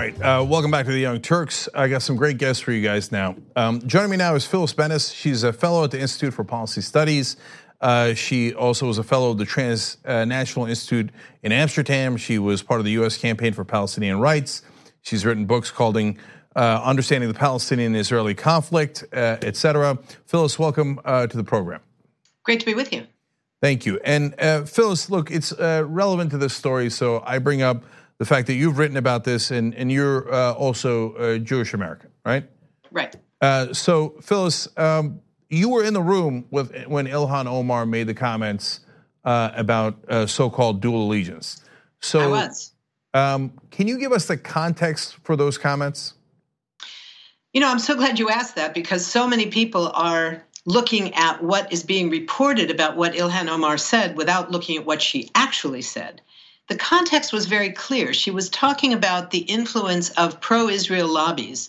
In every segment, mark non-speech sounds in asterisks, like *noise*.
right, uh, welcome back to the Young Turks. I got some great guests for you guys now. Um, joining me now is Phyllis Bennis. She's a fellow at the Institute for Policy Studies. Uh, she also was a fellow of the Transnational Institute in Amsterdam. She was part of the US campaign for Palestinian rights. She's written books called uh, Understanding the Palestinian-Israeli Conflict, uh, etc. Phyllis, welcome uh, to the program. Great to be with you. Thank you. And uh, Phyllis, look, it's uh, relevant to this story, so I bring up the fact that you've written about this and, and you're also a Jewish American, right? Right. so, Phyllis, um, you were in the room with when Ilhan Omar made the comments uh, about uh, so-called dual allegiance. So, I was. Um, can you give us the context for those comments? You know, I'm so glad you asked that because so many people are looking at what is being reported about what Ilhan Omar said without looking at what she actually said. The context was very clear. She was talking about the influence of pro Israel lobbies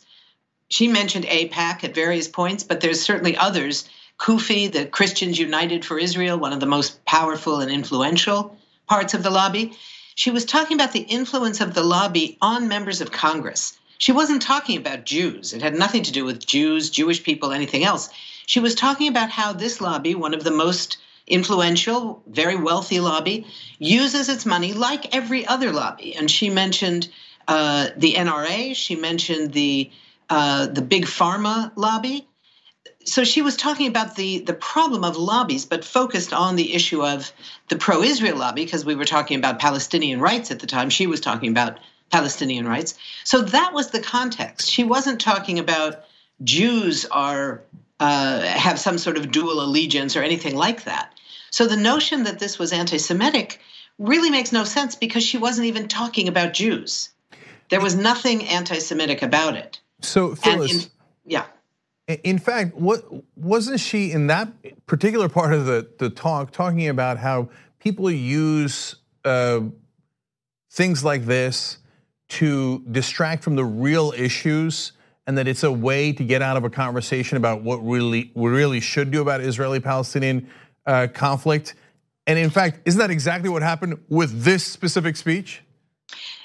she mentioned AIPAC at various points, but there's certainly others. CUFI, the Christians United for Israel, one of the most powerful and influential parts of the lobby. She was talking about the influence of the lobby on members of Congress. She wasn't talking about Jews. It had nothing to do with Jews, Jewish people, anything else. She was talking about how this lobby, one of the most influential, very wealthy lobby, uses its money like every other lobby. And she mentioned uh, the NRA, she mentioned the uh, the big pharma lobby. So she was talking about the the problem of lobbies, but focused on the issue of the pro-Israel lobby because we were talking about Palestinian rights at the time. She was talking about Palestinian rights. So that was the context. She wasn't talking about Jews are uh, have some sort of dual allegiance or anything like that. So the notion that this was anti-Semitic really makes no sense because she wasn't even talking about Jews. There was nothing anti-Semitic about it. So Phyllis, in, yeah. In fact, what wasn't she in that particular part of the, the talk talking about how people use uh, things like this to distract from the real issues, and that it's a way to get out of a conversation about what really we really should do about Israeli-Palestinian uh, Uh, conflict. And in fact, isn't that exactly what happened with this specific speech?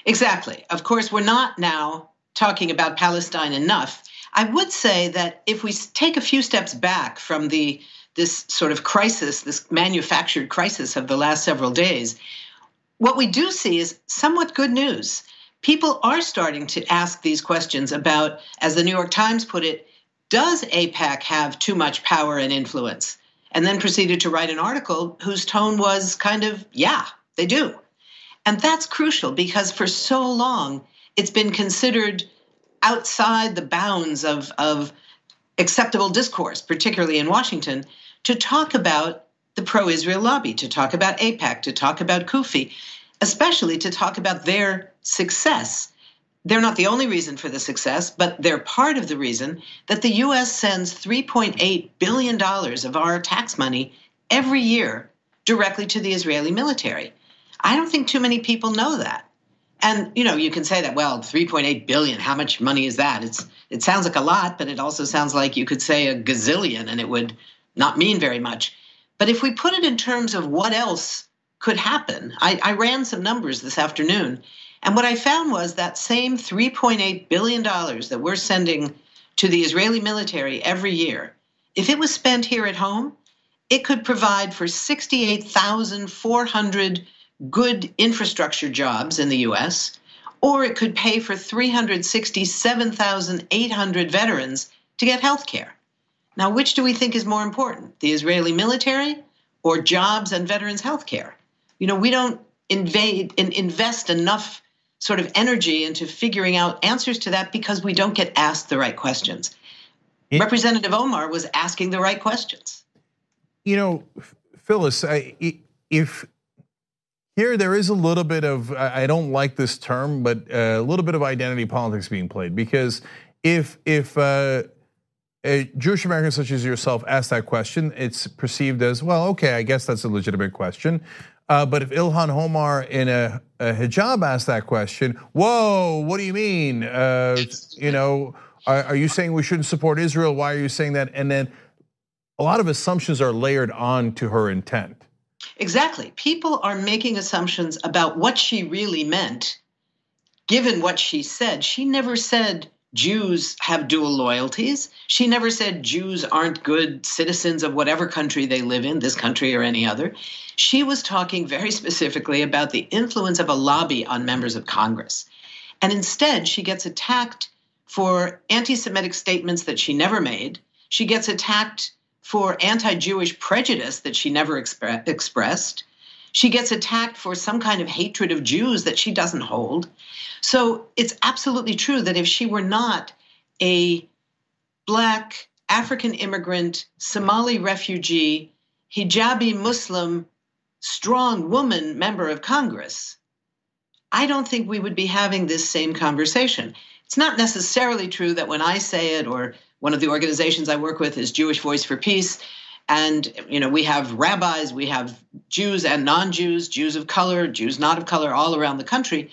Exactly. Of course, we're not now talking about Palestine enough. I would say that if we take a few steps back from the this sort of crisis, this manufactured crisis of the last several days, what we do see is somewhat good news. People are starting to ask these questions about, as the New York Times put it, does AIPAC have too much power and influence? And then proceeded to write an article whose tone was kind of, yeah, they do. And that's crucial because for so long, it's been considered outside the bounds of, of acceptable discourse, particularly in Washington, to talk about the pro Israel lobby, to talk about AIPAC, to talk about CUFI, especially to talk about their success. They're not the only reason for the success, but they're part of the reason that the US sends $3.8 billion of our tax money every year directly to the Israeli military. I don't think too many people know that. And you know, you can say that, well, 3.8 billion, how much money is that? It's it sounds like a lot, but it also sounds like you could say a gazillion and it would not mean very much. But if we put it in terms of what else could happen, I, I ran some numbers this afternoon, and what I found was that same 3.8 billion dollars that we're sending to the Israeli military every year, if it was spent here at home, it could provide for 68,400 good infrastructure jobs in the US, or it could pay for 367,800 veterans to get health care. Now, which do we think is more important, the Israeli military or jobs and veterans health care? You know, we don't invade and invest enough sort of energy into figuring out answers to that because we don't get asked the right questions. It, Representative Omar was asking the right questions. You know, Phyllis, I, if here, there is a little bit of, I don't like this term, but a little bit of identity politics being played because if, if uh, a Jewish American such as yourself ask that question, it's perceived as, well, okay, I guess that's a legitimate question. Uh, but if Ilhan Omar in a, a, hijab asked that question, whoa, what do you mean? Uh, you know, are, are, you saying we shouldn't support Israel? Why are you saying that? And then a lot of assumptions are layered on to her intent. Exactly. People are making assumptions about what she really meant given what she said, she never said Jews have dual loyalties. She never said Jews aren't good citizens of whatever country they live in, this country or any other. She was talking very *laughs* specifically about the influence of a lobby on members of Congress. And instead, she gets attacked for anti Semitic statements that she never made. She gets attacked for anti Jewish prejudice that she never expre- expressed. She gets attacked for some kind of hatred of Jews that she doesn't hold. So it's absolutely true that if she were not a black African immigrant, Somali refugee, hijabi Muslim, strong woman member of Congress, I don't think we would be having this same conversation. It's not necessarily true that when I say it, or one of the organizations I work with is Jewish Voice for Peace, and you know we have rabbis, we have Jews and non-Jews, Jews of color, Jews not of color, all around the country,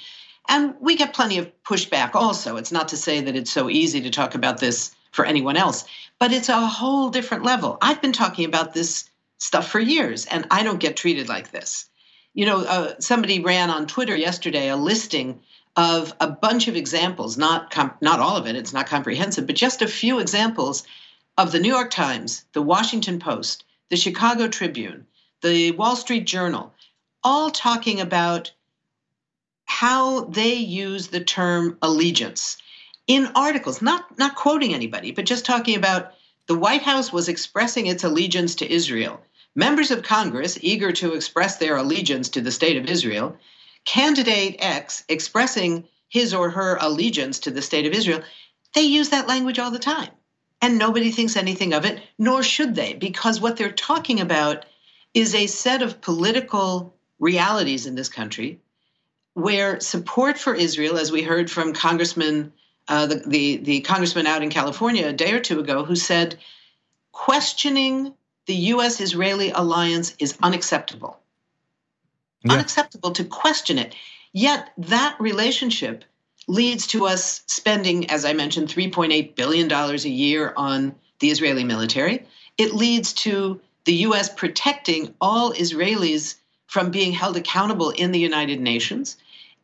and we get plenty of pushback. Also, it's not to say that it's so easy to talk about this for anyone else, but it's a whole different level. I've been talking about this stuff for years, and I don't get treated like this. You know, uh, somebody ran on Twitter yesterday a listing of a bunch of examples, not not all of it, it's not comprehensive, but just a few examples of the New York Times, the Washington Post, the Chicago Tribune, the Wall Street Journal, all talking about how they use the term allegiance in articles, not, not quoting anybody, but just talking about the White House was expressing its allegiance to Israel. Members of Congress, eager to express their allegiance to the state of Israel, candidate X expressing his or her allegiance to the state of Israel, they use that language all the time and nobody thinks anything of it, nor should they, because what they're talking about is a set of political realities in this country where support for Israel, as we heard from Congressman, uh, the, the, the congressman out in California a day or two ago, who said, questioning the U.S. Israeli alliance is unacceptable. Yeah. Unacceptable to question it. Yet that relationship leads to us spending, as I mentioned, $3.8 billion a year on the Israeli military. It leads to the US protecting all Israelis from being held accountable in the United Nations.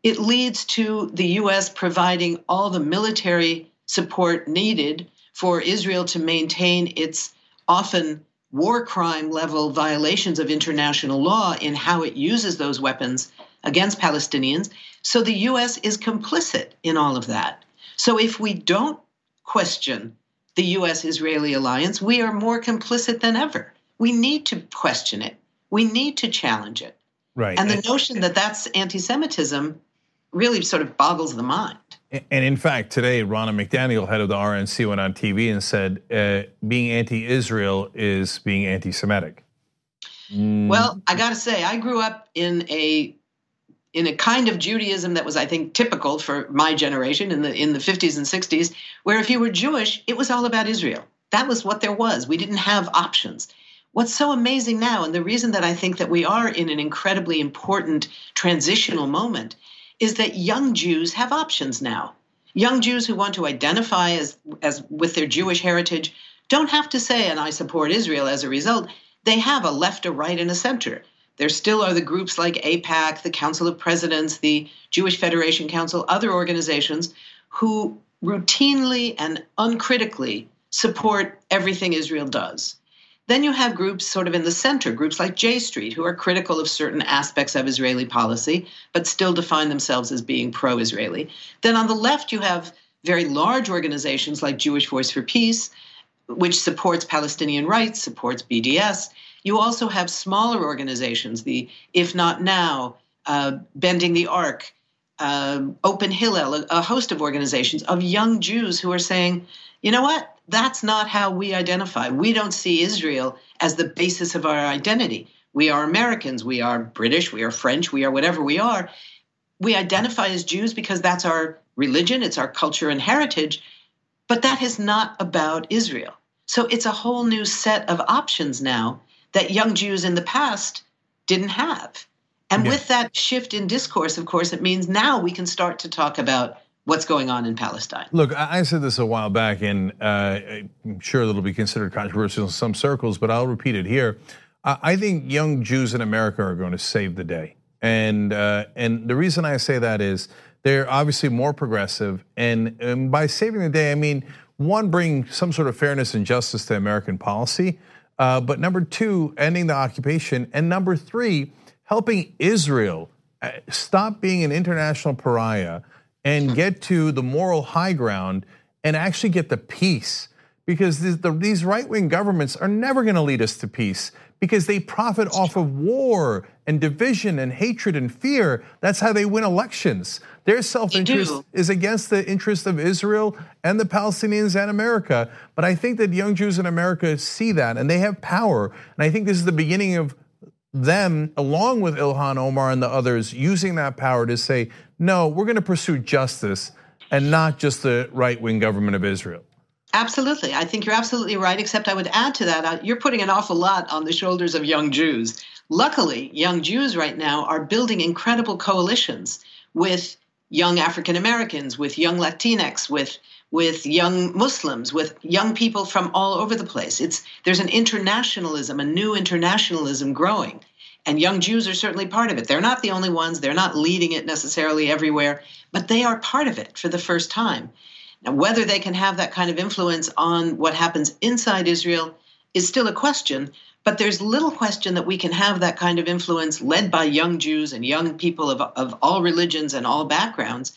It leads to the US providing all the military support needed for Israel to maintain its often war crime level violations of international law in how it uses those weapons against Palestinians. So the US is complicit in all of that. So if we don't question the US Israeli alliance, we are more complicit than ever. We need to question it, we need to challenge it. Right. And the notion that that's anti Semitism really sort of boggles the mind. And in fact, today, Ronna McDaniel, head of the RNC, went on TV and said uh, being anti Israel is being anti Semitic. Mm. Well, I got to say, I grew up in a in a kind of Judaism that was, I think, typical for my generation in the in the 50s and 60s, where if you were Jewish, it was all about Israel. That was what there was. We didn't have options. What's so amazing now, and the reason that I think that we are in an incredibly important transitional moment, is that young Jews have options now. Young Jews who want to identify as, as with their Jewish heritage don't have to say, and I support Israel as a result. They have a left, a right, and a center. There still are the groups like AIPAC, the Council of Presidents, the Jewish Federation Council, other organizations who routinely and uncritically support everything Israel does. Then you have groups sort of in the center, groups like J Street, who are critical of certain aspects of Israeli policy, but still define themselves as being pro Israeli. Then on the left, you have very large organizations like Jewish Voice for Peace, which supports Palestinian rights, supports BDS. You also have smaller organizations, the If Not Now, uh, Bending the Arc, uh, Open Hillel, a, a host of organizations of young Jews who are saying, you know what? That's not how we identify. We don't see Israel as the basis of our identity. We are Americans, we are British, we are French, we are whatever we are. We identify as Jews because that's our religion, it's our culture and heritage, but that is not about Israel. So it's a whole new set of options now that young Jews in the past didn't have. And yeah. with that shift in discourse, of course, it means now we can start to talk about what's going on in Palestine. Look, I said this a while back, and uh, I'm sure it'll be considered controversial in some circles, but I'll repeat it here. I think young Jews in America are going to save the day. And, uh, and the reason I say that is They're obviously more progressive, and, and by saving the day, I mean one, bring some sort of fairness and justice to American policy, but number two, ending the occupation, and number three, helping Israel uh, stop being an international pariah and get to the moral high ground and actually get the peace. Because these right wing governments are never gonna lead us to peace because they profit off of war and division and hatred and fear. That's how they win elections. Their self interest is against the interest of Israel and the Palestinians and America. But I think that young Jews in America see that and they have power. And I think this is the beginning of them, along with Ilhan Omar and the others, using that power to say, no, we're gonna pursue justice and not just the right wing government of Israel. Absolutely. I think you're absolutely right, except I would add to that, uh, you're putting an awful lot on the shoulders of young Jews. Luckily, young Jews right now are building incredible coalitions with young African Americans, with young Latinx, with with young Muslims, with young people from all over the place. It's there's an internationalism, a new internationalism growing. And young Jews are certainly part of it. They're not the only ones, they're not leading it necessarily everywhere, but they are part of it for the first time. Now, whether they can have that kind of influence on what happens inside Israel is still a question, but there's little question that we can have that kind of influence led by young Jews and young people of, of all religions and all backgrounds.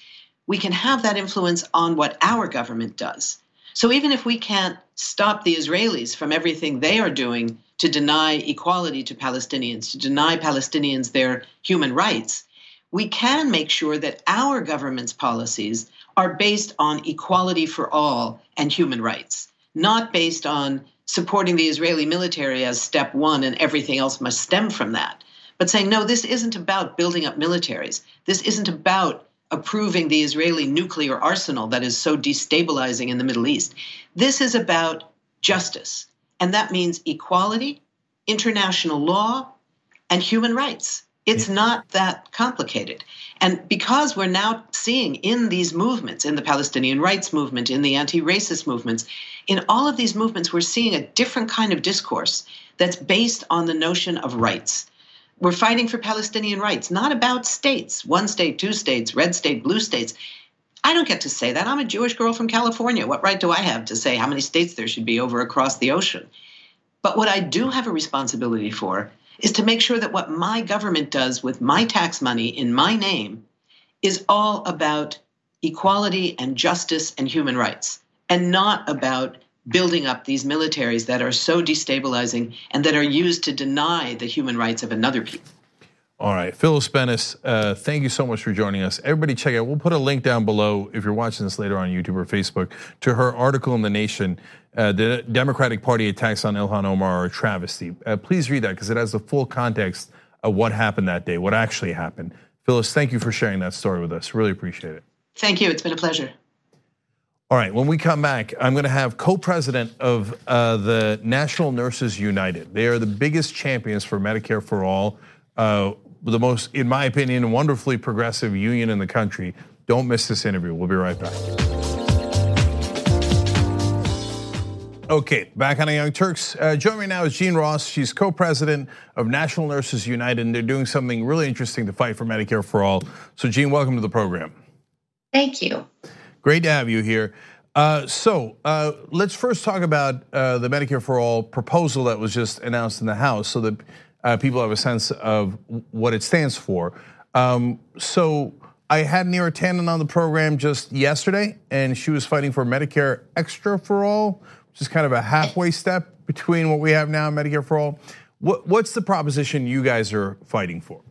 We can have that influence on what our government does. So even if we can't stop the Israelis from everything they are doing to deny equality to Palestinians, to deny Palestinians their human rights, we can make sure that our government's policies are based on equality for all and human rights, not based on supporting the Israeli military as step one and everything else must stem from that. But saying, no, this isn't about building up militaries. This isn't about approving the Israeli nuclear arsenal that is so destabilizing in the Middle East. This is about justice. And that means equality, international law, and human rights. It's not that complicated. And because we're now seeing in these movements, in the Palestinian rights movement, in the anti racist movements, in all of these movements, we're seeing a different kind of discourse that's based on the notion of rights. We're fighting for Palestinian rights, not about states one state, two states, red state, blue states. I don't get to say that. I'm a Jewish girl from California. What right do I have to say how many states there should be over across the ocean? But what I do have a responsibility for is to make sure that what my government does with my tax money in my name is all about equality and justice and human rights and not about building up these militaries that are so destabilizing and that are used to deny the human rights of another people. All right, Phyllis Bennis, uh, thank you so much for joining us. Everybody, check out. We'll put a link down below if you're watching this later on YouTube or Facebook to her article in the Nation uh, the Democratic Party attacks on Ilhan Omar are a travesty. Uh, please read that because it has the full context of what happened that day, what actually happened. Phyllis, thank you for sharing that story with us. Really appreciate it. Thank you. It's been a pleasure. All right, when we come back, I'm going to have co-president of uh, the National Nurses United. They are the biggest champions for Medicare for all, uh, the most, in my opinion, wonderfully progressive union in the country. Don't miss this interview. We'll be right back. Okay, back on the Young Turks. Uh, joining me now is Jean Ross. She's co-president of National Nurses United, and they're doing something really interesting to fight for Medicare for all. So, Jean, welcome to the program. Thank you. Great to have you here. Uh, so uh, let's first talk about uh, the Medicare for All proposal that was just announced in the House, so that uh, people have a sense of what it stands for. Um, so I had Neera Tanden on the program just yesterday, and she was fighting for Medicare Extra for All, which is kind of a halfway step between what we have now in Medicare for All. What, what's the proposition you guys are fighting for?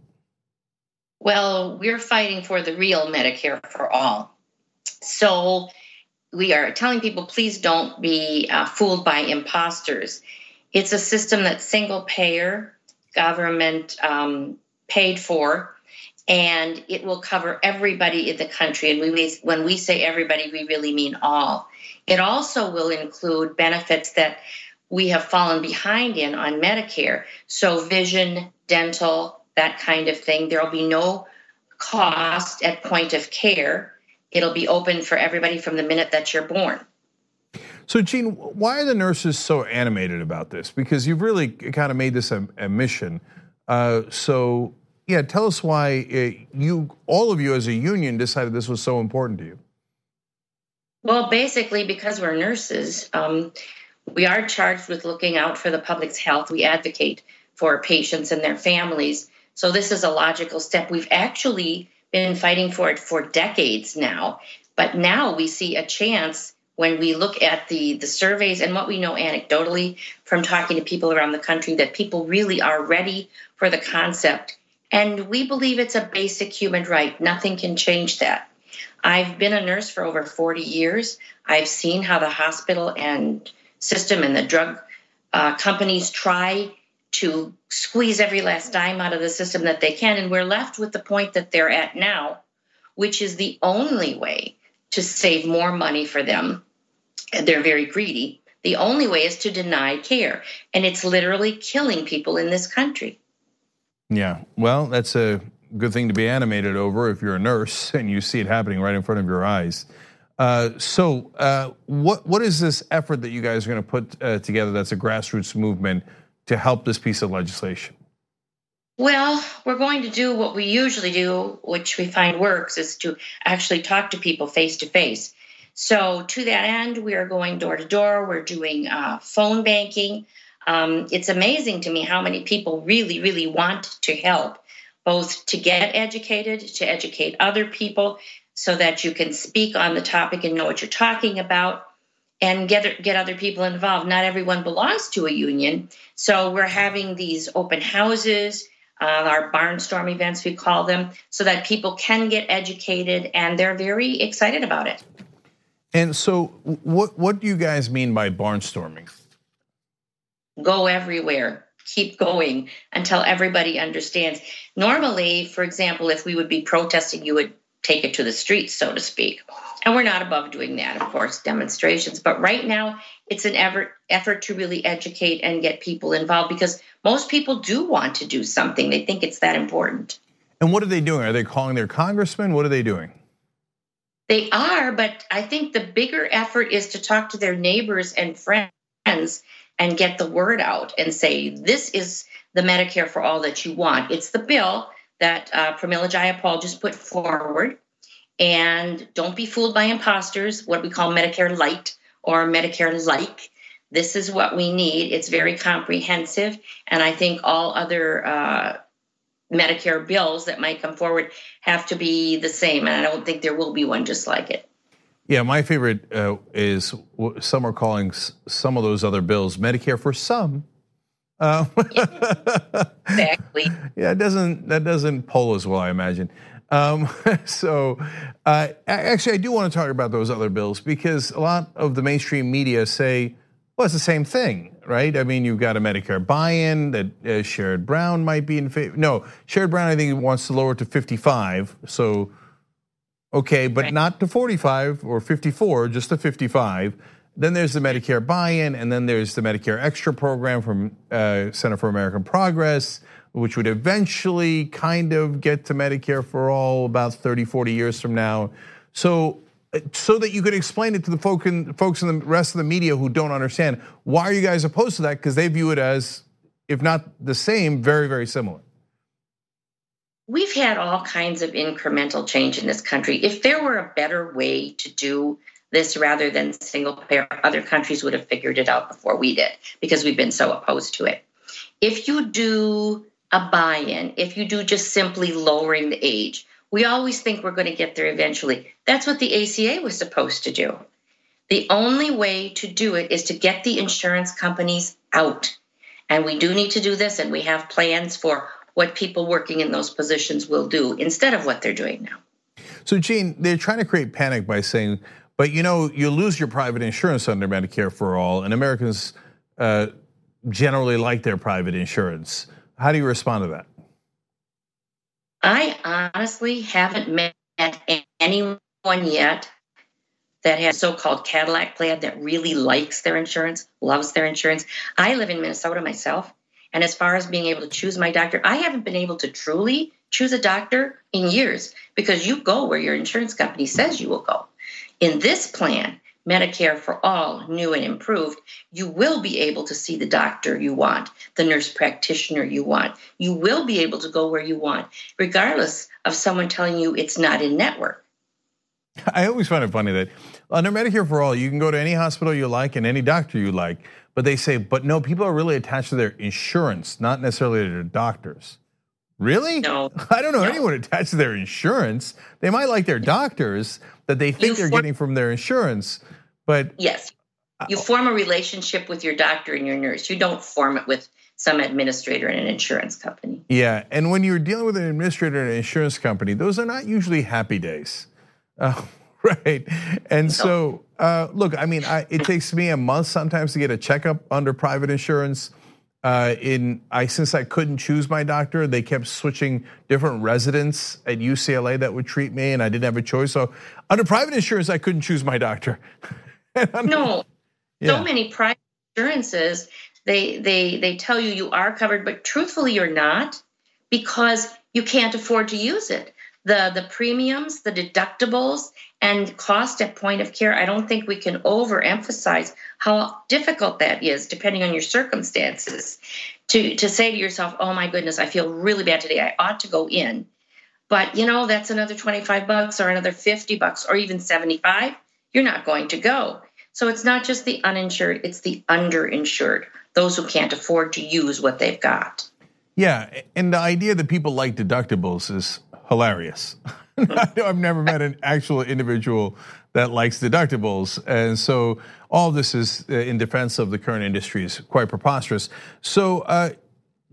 Well, we're fighting for the real Medicare for all. So we are telling people please don't be uh, fooled by imposters. It's a system that's single payer, government um, paid for, and it will cover everybody in the country. And we, when we say everybody, we really mean all. It also will include benefits that we have fallen behind in on Medicare. So, vision, dental, that kind of thing. There will be no cost at point of care. It'll be open for everybody from the minute that you're born. So, Jean, why are the nurses so animated about this? Because you've really kind of made this a, a mission. Uh, so, yeah, tell us why uh, you, all of you as a union, decided this was so important to you. Well, basically, because we're nurses, um, we are charged with looking out for the public's health. We advocate for patients and their families. So, this is a logical step. We've actually been fighting for it for decades now. But now we see a chance when we look at the, the surveys and what we know anecdotally from talking to people around the country that people really are ready for the concept. And we believe it's a basic human right. Nothing can change that. I've been a nurse for over 40 years. I've seen how the hospital and system and the drug uh, companies try to squeeze every last dime out of the system that they can. And we're left with the point that they're at now, which is the only way to save more money for them. They're very greedy. The only way is to deny care. And it's literally killing people in this country. Yeah, well, that's a good thing to be animated over if you're a nurse *laughs* and you see it happening right in front of your eyes. Uh, so, uh, what what is this effort that you guys are going to put uh, together? That's a grassroots movement to help this piece of legislation. Well, we're going to do what we usually do, which we find works, is to actually talk to people face to face. So, to that end, we are going door to door. We're doing uh, phone banking. Um, it's amazing to me how many people really, really want to help, both to get educated, to educate other people, so that you can speak on the topic and know what you're talking about and get get other people involved. Not everyone belongs to a union, so we're having these open houses uh, our barnstorm events, we call them, so that people can get educated and they're very excited about it. And so, what what do you guys mean by barnstorming? Go everywhere. Keep going until everybody understands. Normally, for example, if we would be protesting, you would take it to the streets, so to speak. And we're not above doing that, of course, demonstrations. But right now, it's an effort, effort to really educate and get people involved because most people do want to do something. They think it's that important. And what are they doing? Are they calling their congressman? What are they doing? They are, but I think the bigger effort is to talk to their neighbors and friends and get the word out and say, this is the Medicare for all that you want. It's the bill that uh, Pramila Jayapal just put forward. And don't be fooled by imposters, what we call Medicare Light or Medicare like. This is what we need. It's very comprehensive. And I think all other uh, Medicare bills that might come forward have to be the same. And I don't think there will be one just like it. Yeah, my favorite uh, is some are calling some of those other bills Medicare for some uh, *laughs* exactly. Yeah, it doesn't that doesn't poll as well, I imagine. Um, *laughs* so, uh, actually, I do want to talk about those other bills because a lot of the mainstream media say, well, it's the same thing, right? I mean, you've got a Medicare buy-in that uh, Sherrod Brown might be in favor. No, Sherrod Brown, I think, wants to lower it to 55. So, okay, but right. not to 45 or 54, just to 55. Then there's the Medicare buy-in, and then there's the Medicare Extra program from uh, Center for American Progress, which would eventually kind of get to Medicare for all about 30, 40 years from now. So, so that you could explain it to the folk in, folks in the rest of the media who don't understand, why are you guys opposed to that? Because they view it as, if not the same, very, very similar. We've had all kinds of incremental change in this country. If there were a better way to do this rather than single payer. Other countries would have figured it out before we did because we've been so opposed to it. If you do a buy in, if you do just simply lowering the age, we always think we're going to get there eventually. That's what the ACA was supposed to do. The only way to do it is to get the insurance companies out. And we do need to do this, and we have plans for what people working in those positions will do instead of what they're doing now. So, Jean, they're trying to create panic by saying but you know, you lose your private insurance under Medicare for all, and Americans uh, generally like their private insurance. How do you respond to that? I honestly haven't met anyone yet that has so-called Cadillac plan that really likes their insurance, loves their insurance. I live in Minnesota myself, and as far as being able to choose my doctor, I haven't been able to truly choose a doctor in years because you go where your insurance company says you will go. In this plan, Medicare for all, new and improved, you will be able to see the doctor you want, the nurse practitioner you want. You will be able to go where you want, regardless of someone telling you it's not in network. I always find it funny that under Medicare for All, you can go to any hospital you like and any doctor you like, but they say, but no, people are really attached to their insurance, not necessarily to their doctors. Really? No. *laughs* I don't know no. anyone attached to their insurance. They might like their doctors that they think you they're getting from their insurance, but yes, you form a relationship with your doctor and your nurse. You don't form it with some administrator in an insurance company. Yeah, and when you're dealing with an administrator in an insurance company, those are not usually happy days. Uh, *laughs* right. And no. so, uh, look, I mean, I, it takes me a month sometimes to get a checkup under private insurance. Uh, in I since I couldn't choose my doctor, they kept switching different residents at UCLA that would treat me, and I didn't have a choice. So under private insurance, I couldn't choose my doctor. *laughs* no, yeah. so many private insurances they they they tell you you are covered, but truthfully, you're not because you can't afford to use it the the premiums, the deductibles, and cost at point of care. I don't think we can overemphasize how difficult that is, depending on your circumstances. To to say to yourself, "Oh my goodness, I feel really bad today. I ought to go in," but you know that's another twenty five bucks or another fifty bucks or even seventy five. You're not going to go. So it's not just the uninsured; it's the underinsured, those who can't afford to use what they've got. Yeah, and the idea that people like deductibles is hilarious. *laughs* I've never met an actual individual that likes deductibles. And so all this is uh, in defense of the current industry is quite preposterous. So, uh,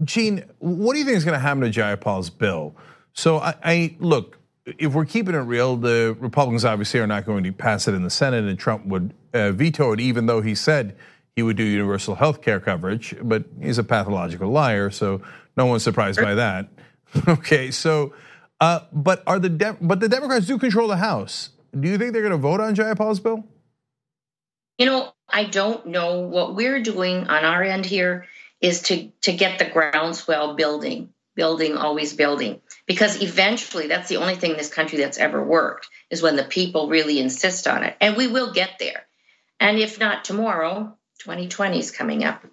Jean, what do you think is going to happen to Jayapal's bill? So, I, I look, if we're keeping it real, the Republicans obviously are not going to pass it in the Senate, and Trump would uh, veto it, even though he said he would do universal health care coverage. But he's a pathological liar, so no one's surprised by that. *laughs* okay, so uh, but are the De- but the Democrats do control the House. Do you think they're going to vote on Jayapal's bill? You know, I don't know. What we're doing on our end here is to to get the groundswell building, building, always building, because eventually that's the only thing in this country that's ever worked is when the people really insist on it, and we will get there. And if not tomorrow, 2020 is coming up.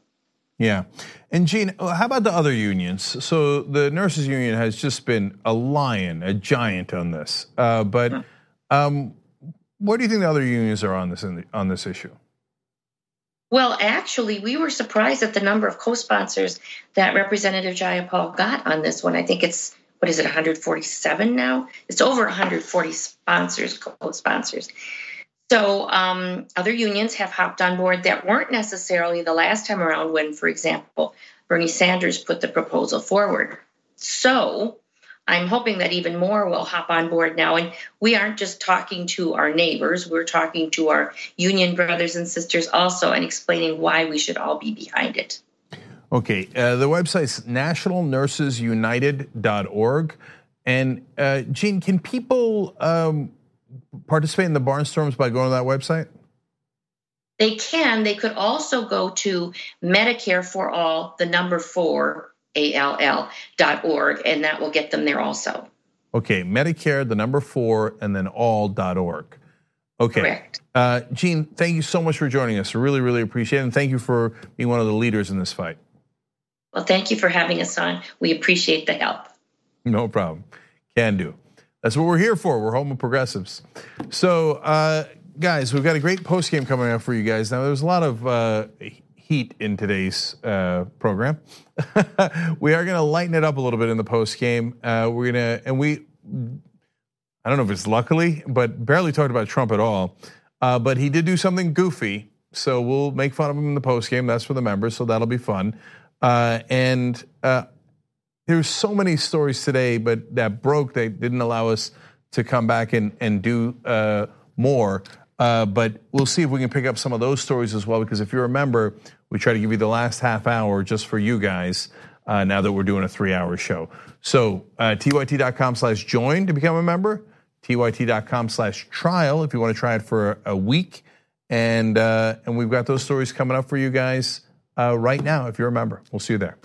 Yeah. And Jean, uh, how about the other unions? So the nurses union has just been a lion, a giant on this. Uh, but hmm. um, what do you think the other unions are on this on this issue? Well, actually, we were surprised at the number of co-sponsors that Representative Jayapal got on this one. I think it's what is it, 147 now? It's over 140 sponsors, co-sponsors. So um, other unions have hopped on board that weren't necessarily the last time around when, for example, Bernie Sanders put the proposal forward. So I'm hoping that even more will hop on board now. And we aren't just talking to our neighbors, we're talking to our union brothers and sisters also and explaining why we should all be behind it. Okay, uh, the website's nationalnursesunited.org. And uh, Jean, can people um, participate in the Barnstorms by going to that website? They can. They could also go to Medicare for All, the number four, A-L-L, dot org, and that will get them there also. Okay, Medicare, the number four, and then all.org. Okay. Correct. Uh, Jean, thank you so much for joining us. Really, really appreciate it. And thank you for being one of the leaders in this fight. Well, thank you for having us on. We appreciate the help. No problem. Can do. That's what we're here for. We're home of progressives. So, uh, guys, we've got a great post game coming up for you guys. Now, there's a lot of uh, heat in today's uh, program. *laughs* we are going to lighten it up a little bit in the post game. Uh, we're going to, and we, I don't know if it's luckily, but barely talked about Trump at all. Uh, but he did do something goofy, so we'll make fun of him in the post game. That's for the members, so that'll be fun. Uh, and there's so many stories today, but that broke. They didn't allow us to come back and and do uh, more. Uh, but we'll see if we can pick up some of those stories as well. Because if you remember, we try to give you the last half hour just for you guys. Uh, now that we're doing a three-hour show, so uh, tyt.com/join to become a member. tyt.com/trial if you want to try it for a week, and uh, and we've got those stories coming up for you guys uh, right now. If you're a member, we'll see you there.